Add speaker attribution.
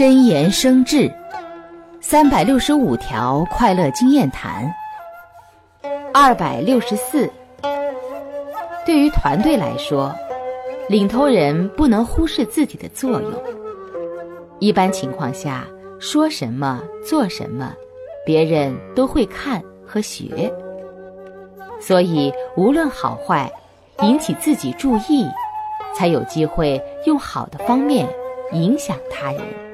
Speaker 1: 真言生智三百六十五条快乐经验谈二百六十四。对于团队来说领头人不能忽视自己的作用。一般情况下说什么做什么别人都会看和学。所以无论好坏引起自己注意才有机会用好的方面影响他人。